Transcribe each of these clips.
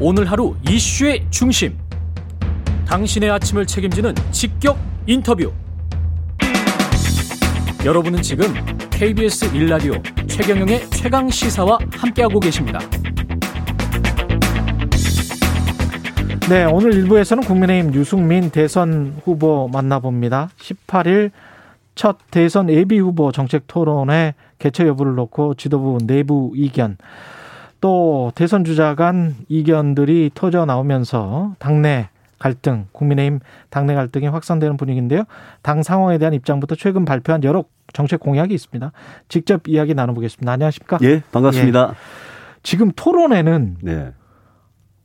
오늘 하루 이슈의 중심. 당신의 아침을 책임지는 직격 인터뷰. 여러분은 지금 KBS 1라디오 최경영의 최강 시사와 함께하고 계십니다. 네, 오늘 일부에서는 국민의힘 유승민 대선 후보 만나봅니다. 18일 첫 대선 예비 후보 정책 토론회 개최 여부를 놓고 지도부 내부 이견 또 대선 주자 간 이견들이 터져 나오면서 당내 갈등, 국민의힘 당내 갈등이 확산되는 분위기인데요. 당 상황에 대한 입장부터 최근 발표한 여러 정책 공약이 있습니다. 직접 이야기 나눠보겠습니다. 안녕하십니까? 예, 반갑습니다. 예. 지금 토론회는 네.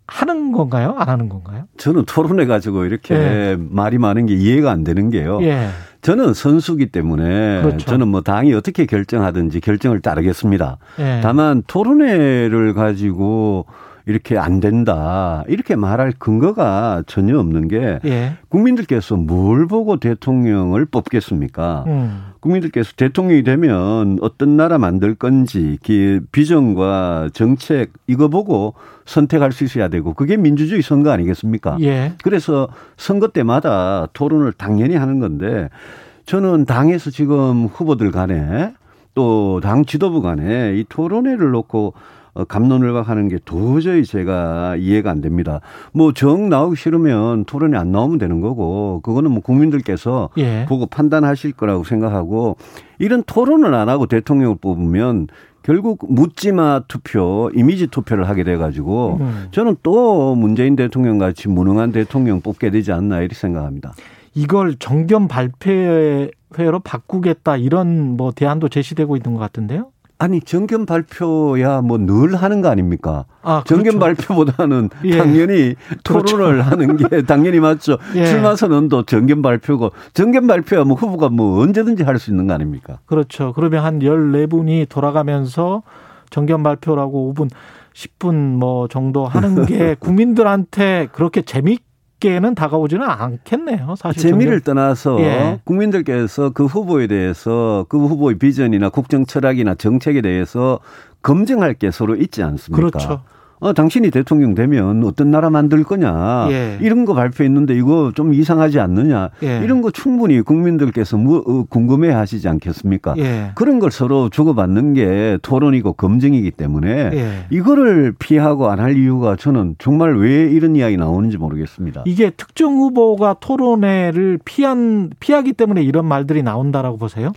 하는 건가요? 안 하는 건가요? 저는 토론해 가지고 이렇게 예. 말이 많은 게 이해가 안 되는 게요. 예. 저는 선수기 때문에 그렇죠. 저는 뭐 당이 어떻게 결정하든지 결정을 따르겠습니다. 예. 다만 토론회를 가지고 이렇게 안 된다. 이렇게 말할 근거가 전혀 없는 게 예. 국민들께서 뭘 보고 대통령을 뽑겠습니까? 음. 국민들께서 대통령이 되면 어떤 나라 만들 건지 그 비전과 정책 이거 보고 선택할 수 있어야 되고 그게 민주주의 선거 아니겠습니까? 예. 그래서 선거 때마다 토론을 당연히 하는 건데 저는 당에서 지금 후보들 간에 또 당 지도부 간에 이 토론회를 놓고 어, 감론을 하는 게 도저히 제가 이해가 안 됩니다. 뭐 정 나오기 싫으면 토론이 안 나오면 되는 거고 그거는 뭐 국민들께서 예. 보고 판단하실 거라고 생각하고 이런 토론을 안 하고 대통령을 뽑으면 결국 묻지마 투표, 이미지 투표를 하게 돼가지고 음. 저는 또 문재인 대통령 같이 무능한 대통령 뽑게 되지 않나 이렇게 생각합니다. 이걸 정견 발표회로 바꾸겠다 이런 뭐 대안도 제시되고 있는 것 같은데요? 아니 정견 발표야 뭐 늘 하는 거 아닙니까? 아, 그렇죠. 정견 발표보다는 예. 당연히 토론을 그렇죠. 하는 게 당연히 맞죠. 예. 출마 선언도 정견 발표고 정견 발표야 뭐 후보가 뭐 언제든지 할 수 있는 거 아닙니까? 그렇죠. 그러면 한 14분이 돌아가면서 정견 발표라고 5분 10분 뭐 정도 하는 게 국민들한테 그렇게 재밌 쉽게는 다가오지는 않겠네요. 사실 재미를. 떠나서 예. 국민들께서 그 후보에 대해서 그 후보의 비전이나 국정 철학이나 정책에 대해서 검증할 게 서로 있지 않습니까? 그렇죠. 어, 당신이 대통령 되면 어떤 나라 만들 거냐. 예. 이런 거 발표했는데 이거 좀 이상하지 않느냐. 예. 이런 거 충분히 국민들께서 뭐, 어, 궁금해 하시지 않겠습니까? 예. 그런 걸 서로 주고받는 게 토론이고 검증이기 때문에 예. 이거를 피하고 안 할 이유가 저는 정말 왜 이런 이야기 나오는지 모르겠습니다. 이게 특정 후보가 토론회를 피한, 피하기 때문에 이런 말들이 나온다라고 보세요?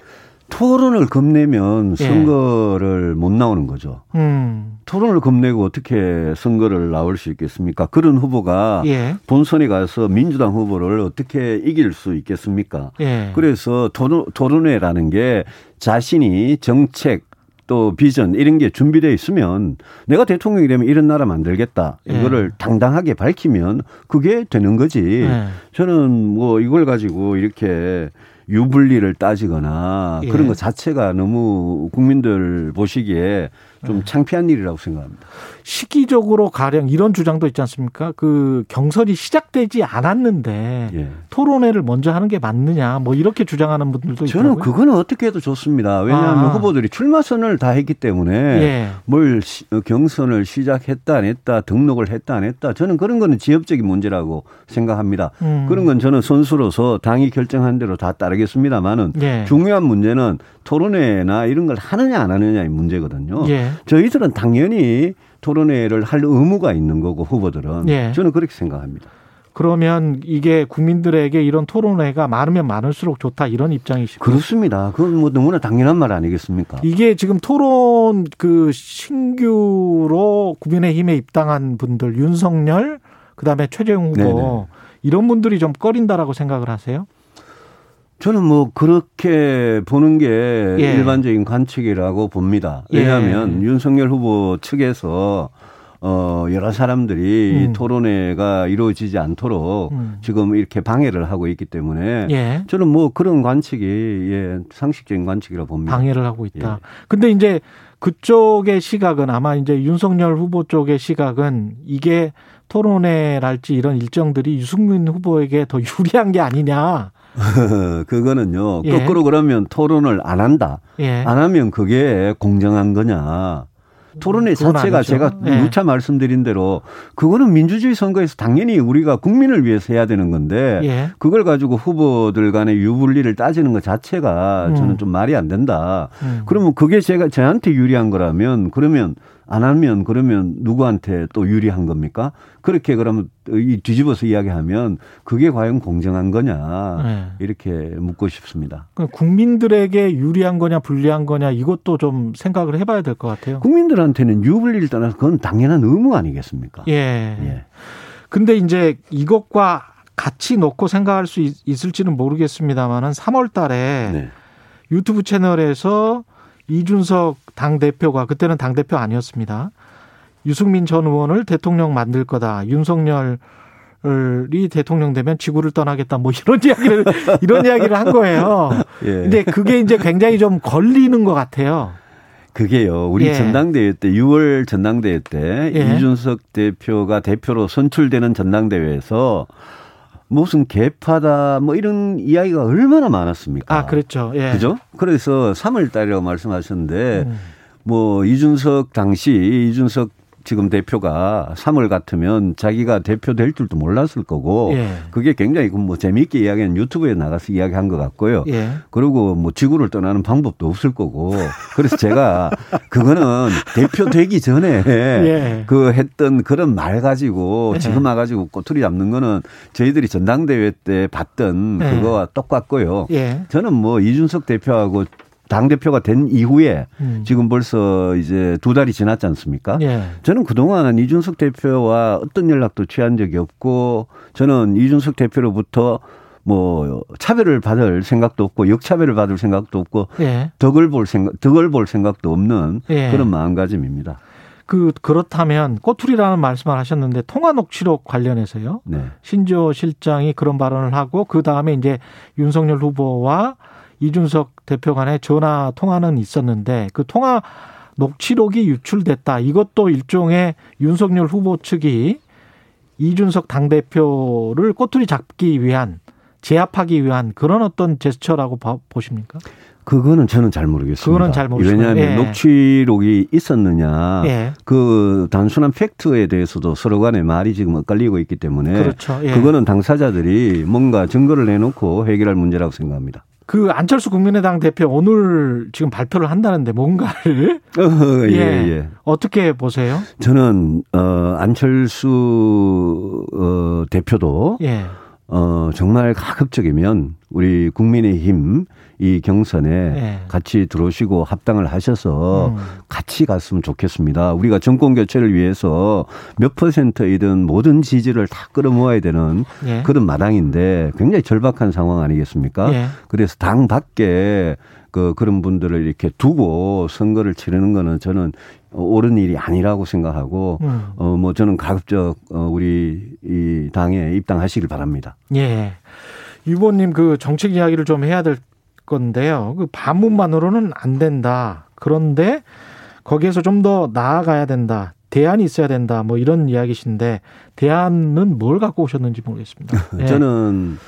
토론을 겁내면 예. 선거를 예. 못 나오는 거죠. 음. 토론을 겁내고 어떻게 선거를 나올 수 있겠습니까? 그런 후보가 예. 본선에 가서 민주당 후보를 어떻게 이길 수 있겠습니까? 예. 그래서 토론, 토론회라는 게 자신이 정책 또 비전 이런 게 준비되어 있으면 내가 대통령이 되면 이런 나라 만들겠다 예. 이거를 당당하게 밝히면 그게 되는 거지. 예. 저는 뭐 이걸 가지고 이렇게 유불리를 따지거나 예. 그런 것 자체가 너무 국민들 보시기에 좀 네. 창피한 일이라고 생각합니다. 시기적으로 가령 이런 주장도 있지 않습니까? 그 경선이 시작되지 않았는데 예. 토론회를 먼저 하는 게 맞느냐 뭐 이렇게 주장하는 분들도 저는 있더라고요. 그거는 어떻게 해도 좋습니다. 왜냐하면 아. 후보들이 출마선을 다 했기 때문에 예. 뭘 어, 경선을 시작했다 안 했다 등록을 했다 안 했다 저는 그런 거는 지역적인 문제라고 생각합니다. 음. 그런 건 저는 선수로서 당이 결정한 대로 다 따르겠습니다만은 예. 중요한 문제는 토론회나 이런 걸 하느냐 안 하느냐의 문제거든요. 예. 저희들은 당연히 토론회를 할 의무가 있는 거고 후보들은 예. 저는 그렇게 생각합니다. 그러면 이게 국민들에게 이런 토론회가 많으면 많을수록 좋다 이런 입장이시죠? 그렇습니다. 그건 뭐 너무나 당연한 말 아니겠습니까? 이게 지금 토론 그 신규로 국민의힘에 입당한 분들 윤석열 그다음에 최재형 후보 네네. 이런 분들이 좀 꺼린다라고 생각을 하세요? 저는 뭐 그렇게 보는 게 예. 일반적인 관측이라고 봅니다. 예. 왜냐하면 예. 윤석열 후보 측에서 어 여러 사람들이 음. 토론회가 이루어지지 않도록 음. 지금 이렇게 방해를 하고 있기 때문에 예. 저는 뭐 그런 관측이 예 상식적인 관측이라고 봅니다. 방해를 하고 있다. 예. 근데 이제 그쪽의 시각은 아마 이제 윤석열 후보 쪽의 시각은 이게 토론회랄지 이런 일정들이 유승민 후보에게 더 유리한 게 아니냐. 그거는요. 예. 거꾸로 그러면 토론을 안 한다. 예. 안 하면 그게 공정한 거냐. 토론회 자체가 제가 네. 누차 말씀드린 대로 그거는 민주주의 선거에서 당연히 우리가 국민을 위해서 해야 되는 건데 예. 그걸 가지고 후보들 간의 유불리를 따지는 것 자체가 저는 음. 좀 말이 안 된다. 음. 그러면 그게 제가 저한테 유리한 거라면 그러면 안 하면 그러면 누구한테 또 유리한 겁니까? 그렇게 그러면 이 뒤집어서 이야기하면 그게 과연 공정한 거냐 네. 이렇게 묻고 싶습니다. 국민들에게 유리한 거냐 불리한 거냐 이것도 좀 생각을 해봐야 될 것 같아요. 국민들한테는 유불리를 떠나서 그건 당연한 의무 아니겠습니까? 예. 예. 근데 이제 이것과 같이 놓고 생각할 수 있 을지는 모르겠습니다만은 3월 달에 네. 유튜브 채널에서 이준석 당 대표가 그때는 당 대표 아니었습니다. 유승민 전 의원을 대통령 만들 거다. 윤석열 이 대통령 되면 지구를 떠나겠다 뭐 이런 이야기를 이런 이야기를 한 거예요. 예. 근데 그게 이제 굉장히 좀 걸리는 것 같아요. 그게요. 우리 예. 전당대회 때 6월 전당대회 때 예. 이준석 대표가 대표로 선출되는 전당대회에서 무슨 개파다 뭐 이런 이야기가 얼마나 많았습니까? 아, 그렇죠. 예. 그죠? 그래서 3월 달이라고 말씀하셨는데 음. 뭐 이준석 당시 이준석 지금 대표가 3월 같으면 자기가 대표 될 줄도 몰랐을 거고 예. 그게 굉장히 뭐 재미있게 이야기하는 유튜브에 나가서 이야기한 것 같고요. 예. 그리고 뭐 지구를 떠나는 방법도 없을 거고 그래서 제가 그거는 대표 되기 전에 예. 그 했던 그런 말 가지고 예. 지금 와가지고 꼬투리 잡는 거는 저희들이 전당대회 때 봤던 예. 그거와 똑같고요. 예. 저는 뭐 이준석 대표하고 당 대표가 된 이후에 음. 지금 벌써 이제 두 달이 지났지 않습니까? 예. 저는 그동안 이준석 대표와 어떤 연락도 취한 적이 없고 저는 이준석 대표로부터 뭐 차별을 받을 생각도 없고 역차별을 받을 생각도 없고 예. 덕을 볼 생각 덕을 볼 생각도 없는 예. 그런 마음가짐입니다. 그 그렇다면 꼬투리라는 말씀을 하셨는데 통화 녹취록 관련해서요. 네. 신조 실장이 그런 발언을 하고 그 다음에 이제 윤석열 후보와 이준석 대표 간의 전화 통화는 있었는데 그 통화 녹취록이 유출됐다. 이것도 일종의 윤석열 후보 측이 이준석 당대표를 꼬투리 잡기 위한 제압하기 위한 그런 어떤 제스처라고 보십니까? 그거는 저는 잘 모르겠습니다. 그거는 잘 모르겠습니다. 왜냐하면 예. 녹취록이 있었느냐, 예. 그 단순한 팩트에 대해서도 서로 간에 말이 지금 엇갈리고 있기 때문에 그렇죠. 예. 그거는 당사자들이 뭔가 증거를 내놓고 해결할 문제라고 생각합니다. 그 안철수 국민의당 대표 오늘 지금 발표를 한다는데 뭔가를 어, 예, 예, 예. 어떻게 보세요? 저는 어 안철수 어 대표도 예. 어 정말 가급적이면 우리 국민의힘 이 경선에 네. 같이 들어오시고 합당을 하셔서 음. 같이 갔으면 좋겠습니다. 우리가 정권 교체를 위해서 몇 퍼센트이든 모든 지지를 다 끌어모아야 되는 네. 그런 마당인데 굉장히 절박한 상황 아니겠습니까? 네. 그래서 당 밖에 그 그런 분들을 이렇게 두고 선거를 치르는 거는 저는 옳은 일이 아니라고 생각하고 음. 어뭐 저는 가급적 어 우리 이 당에 입당하시길 바랍니다. 예. 유보님 그 정책 이야기를 좀 해야 될 건데요. 그 반문만으로는 안 된다. 그런데 거기에서 좀 더 나아가야 된다. 대안이 있어야 된다. 뭐 이런 이야기신데 대안은 뭘 갖고 오셨는지 모르겠습니다. 네. 저는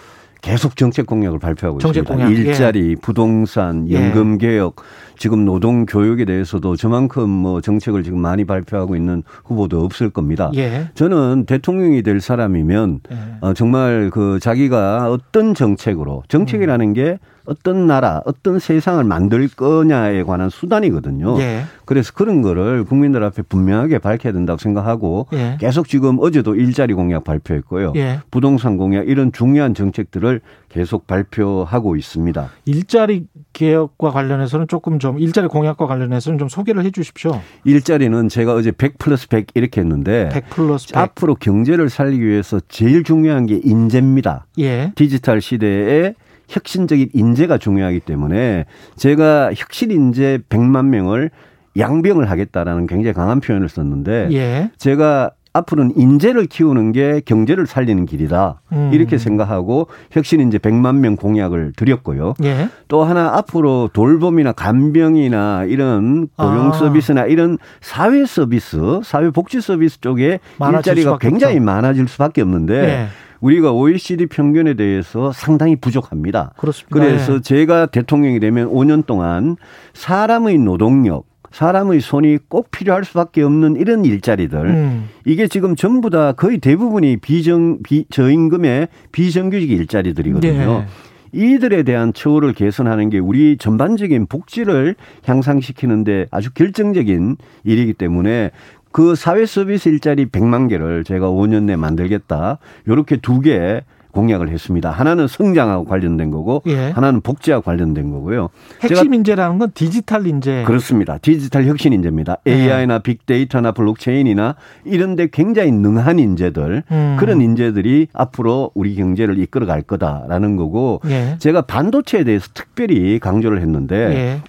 계속 정책 공약을 발표하고 정책 있습니다. 공약. 일자리, 예. 부동산, 연금 예. 개혁, 지금 노동 교육에 대해서도 저만큼 뭐 정책을 지금 많이 발표하고 있는 후보도 없을 겁니다. 예. 저는 대통령이 될 사람이면 예. 어, 정말 그 자기가 어떤 정책으로 정책이라는 게 어떤 나라, 어떤 세상을 만들 거냐에 관한 수단이거든요. 예. 그래서 그런 거를 국민들 앞에 분명하게 밝혀야 된다고 생각하고 예. 계속 지금 어제도 일자리 공약 발표했고요. 예. 부동산 공약 이런 중요한 정책들을 계속 발표하고 있습니다. 일자리 개혁과 관련해서는 조금 좀 일자리 공약과 관련해서는 좀 소개를 해 주십시오. 일자리는 제가 어제 100 플러스 100 이렇게 했는데 100 플러스 100. 앞으로 경제를 살리기 위해서 제일 중요한 게 인재입니다. 예. 디지털 시대에 혁신적인 인재가 중요하기 때문에 제가 혁신 인재 100만 명을 양병을 하겠다라는 굉장히 강한 표현을 썼는데 예. 제가 앞으로는 인재를 키우는 게 경제를 살리는 길이다. 음. 이렇게 생각하고 혁신 인재 100만 명 공약을 드렸고요. 예. 또 하나 앞으로 돌봄이나 간병이나 이런 고용 아. 서비스나 이런 사회 서비스, 사회 복지 서비스 쪽에 일자리가 굉장히 없죠. 많아질 수밖에 없는데 예. 우리가 OECD 평균에 대해서 상당히 부족합니다. 그렇습니다. 그래서 예. 제가 대통령이 되면 5년 동안 사람의 노동력 사람의 손이 꼭 필요할 수밖에 없는 이런 일자리들 음. 이게 지금 전부 다 거의 대부분이 비정 비 저임금의 비정규직 일자리들이거든요. 네. 이들에 대한 처우를 개선하는 게 우리 전반적인 복지를 향상시키는데 아주 결정적인 일이기 때문에 그 사회 서비스 일자리 100만 개를 제가 5년 내에 만들겠다. 요렇게 두 개 공약을 했습니다. 하나는 성장하고 관련된 거고 예. 하나는 복지와 관련된 거고요. 핵심 인재라는 건 디지털 인재. 그렇습니다. 디지털 혁신 인재입니다. 예. AI나 빅데이터나 블록체인이나 이런 데 굉장히 능한 인재들 음. 그런 인재들이 앞으로 우리 경제를 이끌어 갈 거다라는 거고 예. 제가 반도체에 대해서 특별히 강조를 했는데 예.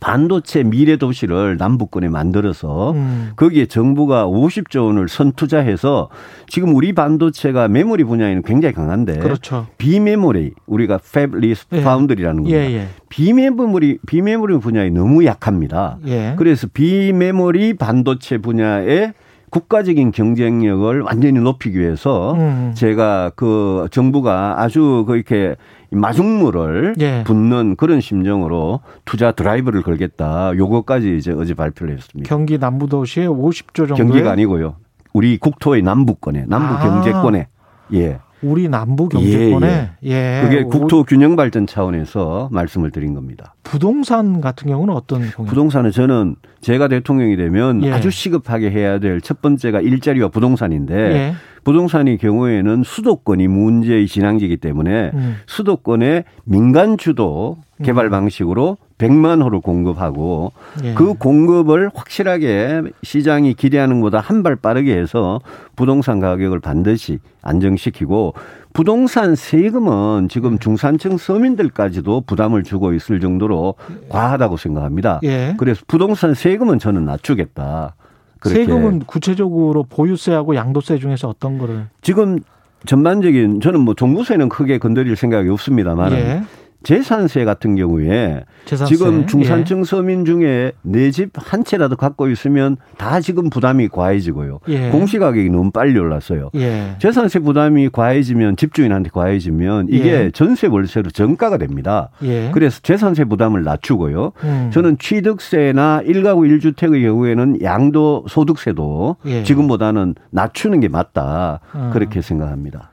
반도체 미래 도시를 남부권에 만들어서 음. 거기에 정부가 50조 원을 선투자해서 지금 우리 반도체가 메모리 분야에는 굉장히 강한데 그렇죠. 비메모리 우리가 팹리스 예. 파운드리라는 겁니다. 예, 예. 비메모리 비메모리 분야에 너무 약합니다. 예. 그래서 비메모리 반도체 분야에 국가적인 경쟁력을 완전히 높이기 위해서 음. 제가 그 정부가 아주 그렇게 마중물을 예. 붓는 그런 심정으로 투자 드라이브를 걸겠다. 요거까지 이제 어제 발표를 했습니다. 경기 남부도시에 50조 정도 경기가 아니고요. 우리 국토의 남부권에 남부 아. 경제권에 예. 우리 남부 경제권에 예, 예. 예. 그게 국토 균형 발전 차원에서 말씀을 드린 겁니다. 부동산 같은 경우는 어떤? 부동산은 저는 제가 대통령이 되면 예. 아주 시급하게 해야 될 첫 번째가 일자리와 부동산인데 예. 부동산의 경우에는 수도권이 문제의 진앙지이기 때문에 음. 수도권의 민간 주도 개발 음. 방식으로 100만 호를 공급하고 예. 그 공급을 확실하게 시장이 기대하는 것보다 한 발 빠르게 해서 부동산 가격을 반드시 안정시키고 부동산 세금은 지금 예. 중산층 서민들까지도 부담을 주고 있을 정도로 과하다고 생각합니다. 예. 그래서 부동산 세금은 저는 낮추겠다. 세금은 구체적으로 보유세하고 양도세 중에서 어떤 거를? 지금 전반적인 저는 뭐 종부세는 크게 건드릴 생각이 없습니다만 예. 재산세 같은 경우에 재산세? 지금 중산층 예. 서민 중에 내 집 한 채라도 갖고 있으면 다 지금 부담이 과해지고요. 예. 공시가격이 너무 빨리 올랐어요. 예. 재산세 부담이 과해지면 집주인한테 과해지면 이게 예. 전세 월세로 전가가 됩니다. 예. 그래서 재산세 부담을 낮추고요. 음. 저는 취득세나 일가구일주택의 경우에는 양도 소득세도 예. 지금보다는 낮추는 게 맞다. 음. 그렇게 생각합니다.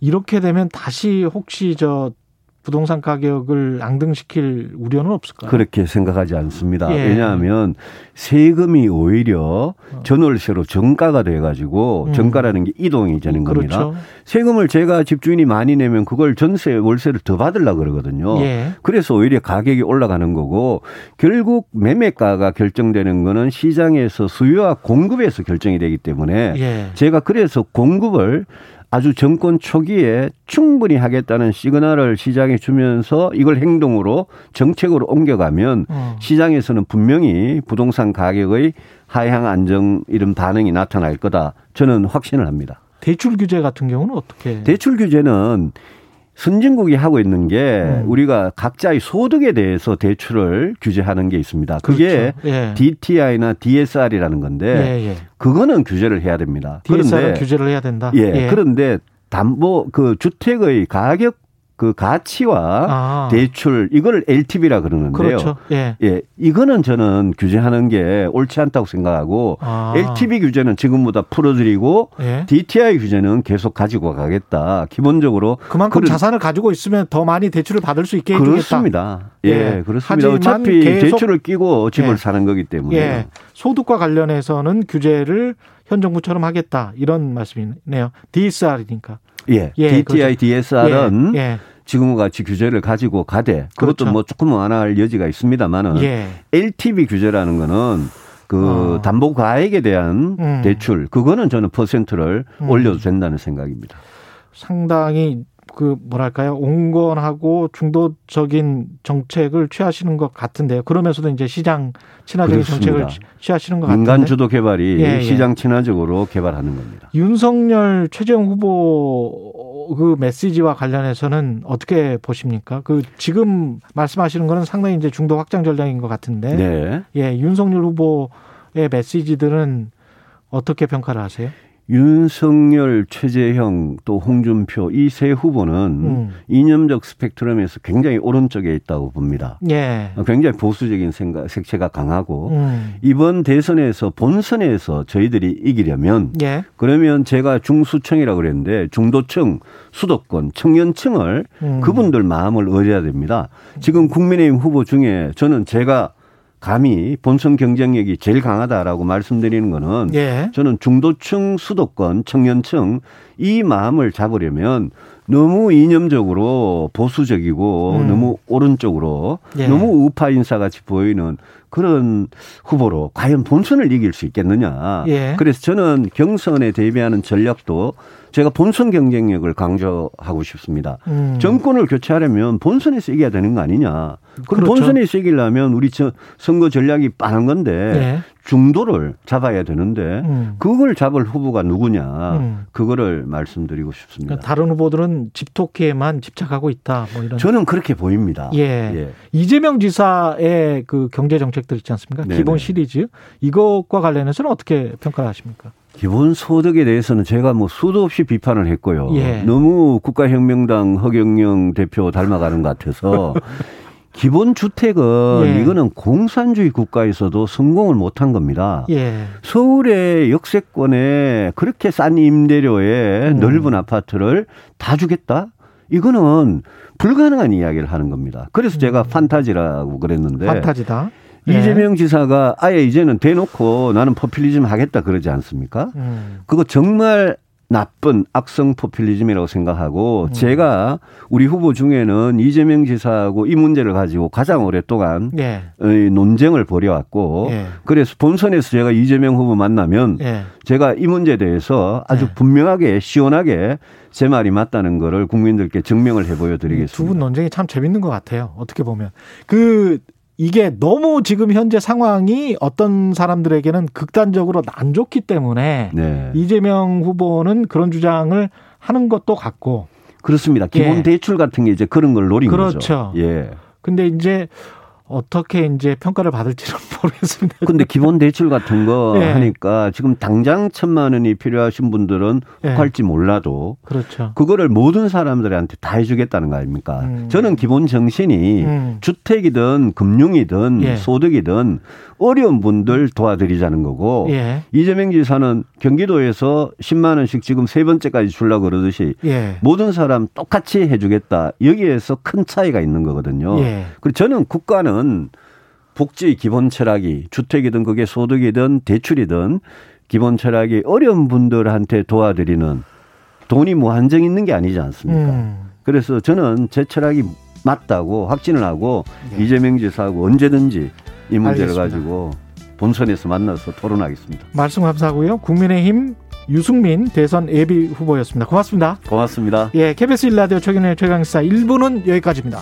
이렇게 되면 다시 혹시 저 부동산 가격을 앙등시킬 우려는 없을까요? 그렇게 생각하지 않습니다. 예. 왜냐하면 세금이 오히려 어. 전월세로 정가가 돼가지고 음. 정가라는 게 이동이 되는 겁니다. 그렇죠. 세금을 제가 집주인이 많이 내면 그걸 전세 월세를 더 받으려 그러거든요. 예. 그래서 오히려 가격이 올라가는 거고 결국 매매가가 결정되는 거는 시장에서 수요와 공급에서 결정이 되기 때문에 예. 제가 그래서 공급을 아주 정권 초기에 충분히 하겠다는 시그널을 시장에 주면서 이걸 행동으로 정책으로 옮겨가면 어. 시장에서는 분명히 부동산 가격의 하향 안정 이런 반응이 나타날 거다. 저는 확신을 합니다. 대출 규제 같은 경우는 어떻게? 대출 규제는 선진국이 하고 있는 게 음. 우리가 각자의 소득에 대해서 대출을 규제하는 게 있습니다. 그게 그렇죠. 예. DTI나 DSR이라는 건데 예, 예. 그거는 규제를 해야 됩니다. 그런데 규제를 해야 된다. 예. 예. 그런데 담보 그 주택의 가격 그 가치와 아. 대출 이걸 LTV라 그러는데요. 그렇죠. 예. 예. 이거는 저는 규제하는 게 옳지 않다고 생각하고 아. LTV 규제는 지금보다 풀어드리고 예. DTI 규제는 계속 가지고 가겠다. 기본적으로 그만큼 자산을 가지고 있으면 더 많이 대출을 받을 수 있게 해주겠다. 그렇습니다. 예, 예. 그렇습니다. 어차피 대출을 끼고 집을 예. 사는 거기 때문에 예. 소득과 관련해서는 규제를 현 정부처럼 하겠다 이런 말씀이네요. DSR이니까. 예. 예 DTI, 그렇죠. DSR은 예. 예. 지금과 같이 규제를 가지고 가되 그것도 그렇죠. 뭐 조금 완화할 여지가 있습니다만은 예. LTV 규제라는 거는 그 어. 담보 가액에 대한 음. 대출 그거는 저는 퍼센트를 음. 올려도 된다는 생각입니다. 상당히 그 뭐랄까요 온건하고 중도적인 정책을 취하시는 것 같은데요. 그러면서도 이제 시장 친화적인 그렇습니다. 정책을 취하시는 것 같은데 민간 주도 개발이 예, 예. 시장 친화적으로 개발하는 겁니다. 윤석열 최재형 후보 그 메시지와 관련해서는 어떻게 보십니까? 그 지금 말씀하시는 거는 상당히 이제 중도 확장 전략인 것 같은데 네. 예 윤석열 후보의 메시지들은 어떻게 평가를 하세요? 윤석열, 최재형 또 홍준표 이 세 후보는 음. 이념적 스펙트럼에서 굉장히 오른쪽에 있다고 봅니다. 예. 굉장히 보수적인 생각 색채가 강하고 음. 이번 대선에서 본선에서 저희들이 이기려면 예. 그러면 제가 중수층이라고 그랬는데 중도층, 수도권, 청년층을 음. 그분들 마음을 얻어야 됩니다. 지금 국민의힘 후보 중에 저는 제가 감히 본선 경쟁력이 제일 강하다라고 말씀드리는 거는 예. 저는 중도층, 수도권, 청년층 이 마음을 잡으려면 너무 이념적으로 보수적이고 음. 너무 오른쪽으로 예. 너무 우파 인사 같이 보이는 그런 후보로 과연 본선을 이길 수 있겠느냐. 예. 그래서 저는 경선에 대비하는 전략도 제가 본선 경쟁력을 강조하고 싶습니다. 음. 정권을 교체하려면 본선에서 이겨야 되는 거 아니냐. 그럼 그렇죠. 본선에서 이기려면 우리 저 선거 전략이 빠른 건데 네. 중도를 잡아야 되는데 음. 그걸 잡을 후보가 누구냐. 음. 그거를 말씀드리고 싶습니다. 그러니까 다른 후보들은 집토끼에만 집착하고 있다. 뭐 이런. 저는 그렇게 보입니다. 예. 예. 이재명 지사의 그 경제 정책들 있지 않습니까? 네네. 기본 시리즈 이것과 관련해서는 어떻게 평가를 하십니까? 기본 소득에 대해서는 제가 뭐 수도 없이 비판을 했고요. 예. 너무 국가혁명당 허경영 대표 닮아가는 것 같아서 기본 주택은 예. 이거는 공산주의 국가에서도 성공을 못한 겁니다. 예. 서울의 역세권에 그렇게 싼 임대료에 음. 넓은 아파트를 다 주겠다? 이거는 불가능한 이야기를 하는 겁니다. 그래서 제가 음. 판타지라고 그랬는데 판타지다. 예. 이재명 지사가 아예 이제는 대놓고 나는 포퓰리즘 하겠다 그러지 않습니까? 음. 그거 정말 나쁜 악성 포퓰리즘이라고 생각하고 음. 제가 우리 후보 중에는 이재명 지사하고 이 문제를 가지고 가장 오랫동안 예. 논쟁을 벌여왔고 예. 그래서 본선에서 제가 이재명 후보 만나면 예. 제가 이 문제에 대해서 아주 예. 분명하게 시원하게 제 말이 맞다는 거를 국민들께 증명을 해 보여드리겠습니다. 두 분 논쟁이 참 재밌는 것 같아요. 어떻게 보면 그 이게 너무 지금 현재 상황이 어떤 사람들에게는 극단적으로 안 좋기 때문에 네. 이재명 후보는 그런 주장을 하는 것도 같고 그렇습니다. 기본 예. 대출 같은 게 이제 그런 걸 노린 그렇죠. 거죠. 예. 근데 이제 어떻게 이제 평가를 받을지는 모르겠습니다. 근데 기본 대출 같은 거 네. 하니까 지금 당장 천만 원이 필요하신 분들은 네. 할지 몰라도 그렇죠. 그거를 모든 사람들한테 다 해주겠다는 거 아닙니까? 음. 저는 기본 정신이 음. 주택이든 금융이든 예. 소득이든 어려운 분들 도와드리자는 거고 예. 이재명 지사는 경기도에서 10만 원씩 지금 세 번째까지 줄라고 그러듯이 예. 모든 사람 똑같이 해주겠다 여기에서 큰 차이가 있는 거거든요. 예. 그리고 저는 국가는 복지 기본 철학이 주택이든 그게 소득이든 대출이든 기본 철학이 어려운 분들한테 도와드리는 돈이 무한정 뭐 있는 게 아니지 않습니까? 음. 그래서 저는 제 철학이 맞다고 확신을 하고 네. 이재명 지사하고 언제든지 이 문제를 알겠습니다. 가지고 본선에서 만나서 토론하겠습니다. 말씀 감사하고요. 국민의힘 유승민 대선 예비 후보였습니다. 고맙습니다. 고맙습니다. 예, KBS 일라디오 최근의 최강사 1부는 여기까지입니다.